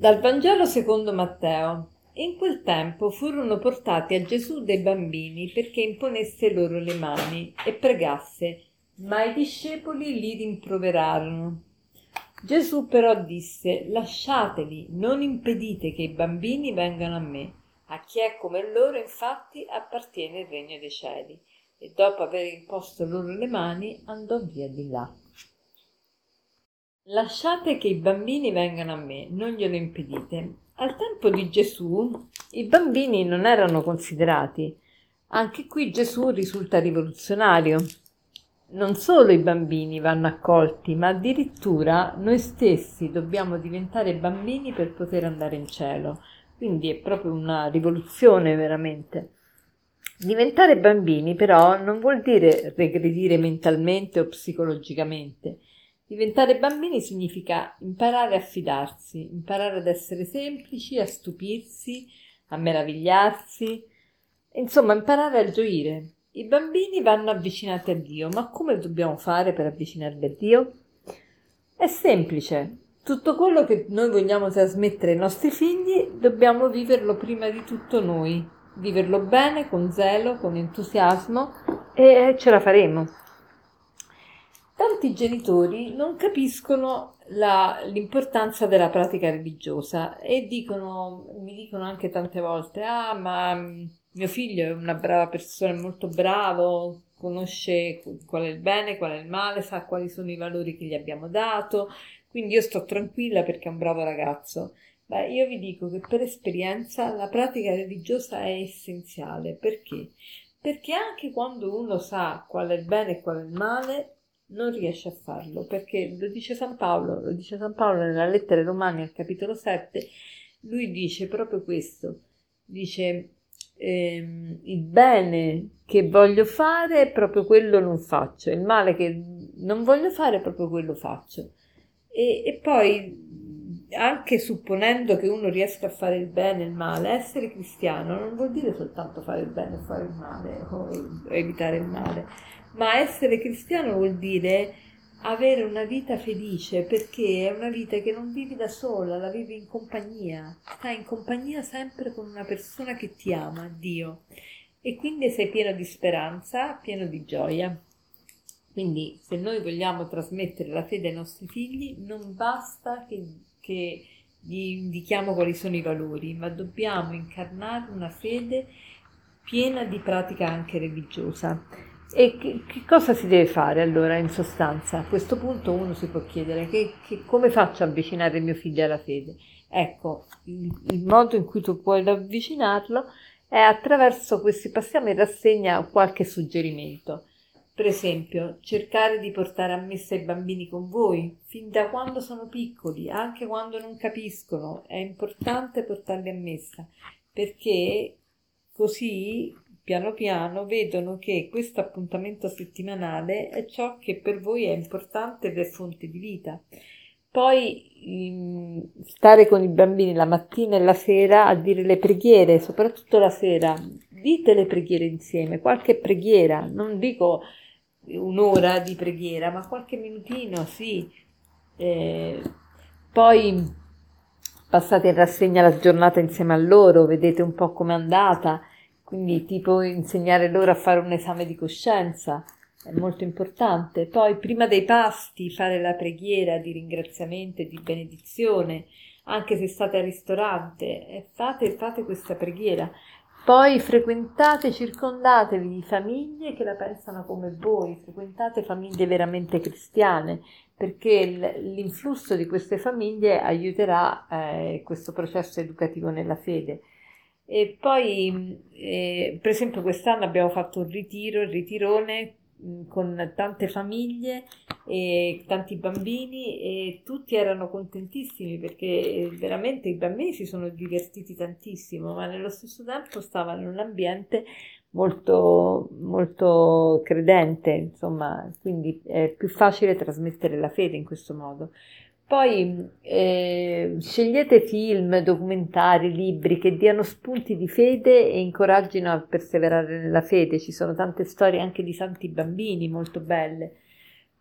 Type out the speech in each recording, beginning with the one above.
Dal Vangelo secondo Matteo. In quel tempo furono portati a Gesù dei bambini perché imponesse loro le mani e pregasse, ma i discepoli li rimproverarono. Gesù però disse, lasciateli, non impedite che i bambini vengano a me. A chi è come loro, infatti, appartiene il regno dei cieli. E dopo aver imposto loro le mani, andò via di là. Lasciate che i bambini vengano a me, non glielo impedite. Al tempo di Gesù i bambini non erano considerati. Anche qui Gesù risulta rivoluzionario. Non solo i bambini vanno accolti, ma addirittura noi stessi dobbiamo diventare bambini per poter andare in cielo. Quindi è proprio una rivoluzione veramente. Diventare bambini però non vuol dire regredire mentalmente o psicologicamente. Diventare bambini significa imparare a fidarsi, imparare ad essere semplici, a stupirsi, a meravigliarsi, insomma imparare a gioire. I bambini vanno avvicinati a Dio, ma come dobbiamo fare per avvicinarli a Dio? È semplice. Tutto quello che noi vogliamo trasmettere ai nostri figli dobbiamo viverlo prima di tutto noi, viverlo bene, con zelo, con entusiasmo e ce la faremo tanti genitori non capiscono la, l'importanza della pratica religiosa e dicono, mi dicono anche tante volte, ah ma mio figlio è una brava persona, è molto bravo, conosce qual è il bene, qual è il male, sa quali sono i valori che gli abbiamo dato, quindi io sto tranquilla perché è un bravo ragazzo. Beh, io vi dico che per esperienza la pratica religiosa è essenziale. Perché? Perché anche quando uno sa qual è il bene e qual è il male, non riesce a farlo perché lo dice San Paolo, lo dice San Paolo nella lettera ai Romani al capitolo 7, lui dice proprio questo, dice ehm, il bene che voglio fare proprio quello non faccio, il male che non voglio fare proprio quello faccio. E, e poi anche supponendo che uno riesca a fare il bene e il male, essere cristiano non vuol dire soltanto fare il bene e fare il male o evitare il male ma essere cristiano vuol dire avere una vita felice perché è una vita che non vivi da sola, la vivi in compagnia, stai in compagnia sempre con una persona che ti ama, Dio, e quindi sei pieno di speranza, pieno di gioia. Quindi se noi vogliamo trasmettere la fede ai nostri figli, non basta che, che gli indichiamo quali sono i valori, ma dobbiamo incarnare una fede piena di pratica anche religiosa. E che, che, cosa si deve fare allora in sostanza? A questo punto uno si può chiedere che, che, come faccio a avvicinare mio figlio alla fede? Ecco, il, il, modo in cui tu puoi avvicinarlo è attraverso questi, passiamo in rassegna qualche suggerimento. Per esempio, cercare di portare a messa i bambini con voi, fin da quando sono piccoli, anche quando non capiscono, è importante portarli a messa, perché così piano piano vedono che questo appuntamento settimanale è ciò che per voi è importante è fonte di vita. Poi stare con i bambini la mattina e la sera a dire le preghiere, soprattutto la sera, dite le preghiere insieme, qualche preghiera, non dico un'ora di preghiera, ma qualche minutino, sì. Eh, poi passate in rassegna la giornata insieme a loro, vedete un po' com'è andata quindi tipo insegnare loro a fare un esame di coscienza è molto importante. Poi prima dei pasti fare la preghiera di ringraziamento e di benedizione, anche se state al ristorante, e fate, fate questa preghiera. Poi frequentate, circondatevi di famiglie che la pensano come voi, frequentate famiglie veramente cristiane, perché l'influsso di queste famiglie aiuterà eh, questo processo educativo nella fede. E poi, eh, per esempio, quest'anno abbiamo fatto un ritiro, il ritirone con tante famiglie e tanti bambini e tutti erano contentissimi perché veramente i bambini si sono divertiti tantissimo, ma nello stesso tempo stavano in un ambiente molto, molto credente, insomma, quindi è più facile trasmettere la fede in questo modo. Poi eh, scegliete film, documentari, libri che diano spunti di fede e incoraggino a perseverare nella fede. Ci sono tante storie anche di santi bambini molto belle.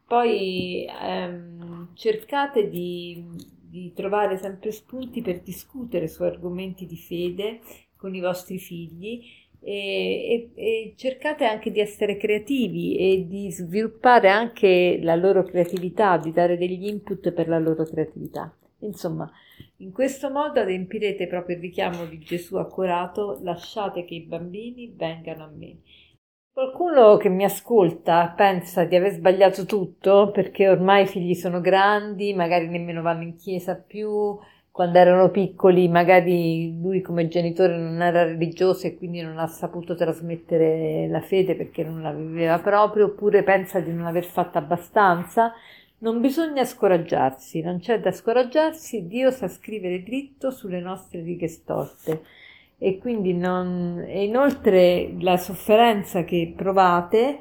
Poi ehm, cercate di, di, trovare sempre spunti per discutere su argomenti di fede con i vostri figli e, e, e, cercate anche di essere creativi e di sviluppare anche la loro creatività, di dare degli input per la loro creatività. Insomma, in questo modo adempirete proprio il richiamo di Gesù accorato, lasciate che i bambini vengano a me. Qualcuno che mi ascolta pensa di aver sbagliato tutto perché ormai i figli sono grandi, magari nemmeno vanno in chiesa più, quando erano piccoli magari lui come genitore non era religioso e quindi non ha saputo trasmettere la fede perché non la viveva proprio, oppure pensa di non aver fatto abbastanza. Non bisogna scoraggiarsi, non c'è da scoraggiarsi, Dio sa scrivere dritto sulle nostre righe storte e quindi non... e inoltre la sofferenza che provate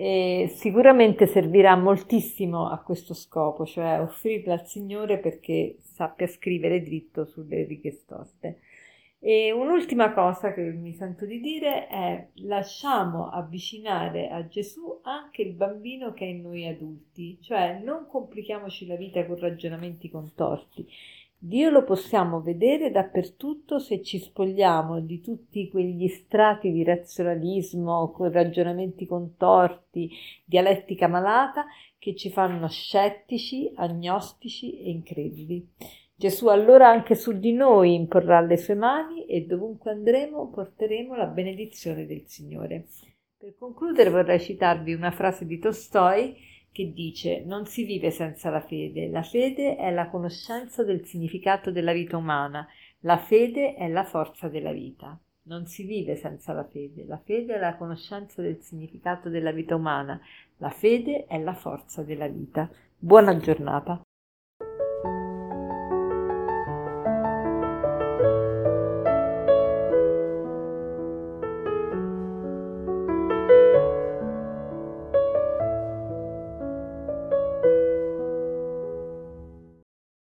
e sicuramente servirà moltissimo a questo scopo, cioè offrirla al Signore perché sappia scrivere dritto sulle righe storte. E un'ultima cosa che mi sento di dire è lasciamo avvicinare a Gesù anche il bambino che è in noi adulti, cioè non complichiamoci la vita con ragionamenti contorti. Dio lo possiamo vedere dappertutto se ci spogliamo di tutti quegli strati di razionalismo, con ragionamenti contorti, dialettica malata che ci fanno scettici, agnostici e increduli. Gesù allora anche su di noi imporrà le sue mani e dovunque andremo porteremo la benedizione del Signore. Per concludere vorrei citarvi una frase di Tolstoi che dice non si vive senza la fede, la fede è la conoscenza del significato della vita umana, la fede è la forza della vita. Non si vive senza la fede, la fede è la conoscenza del significato della vita umana, la fede è la forza della vita. Buona giornata.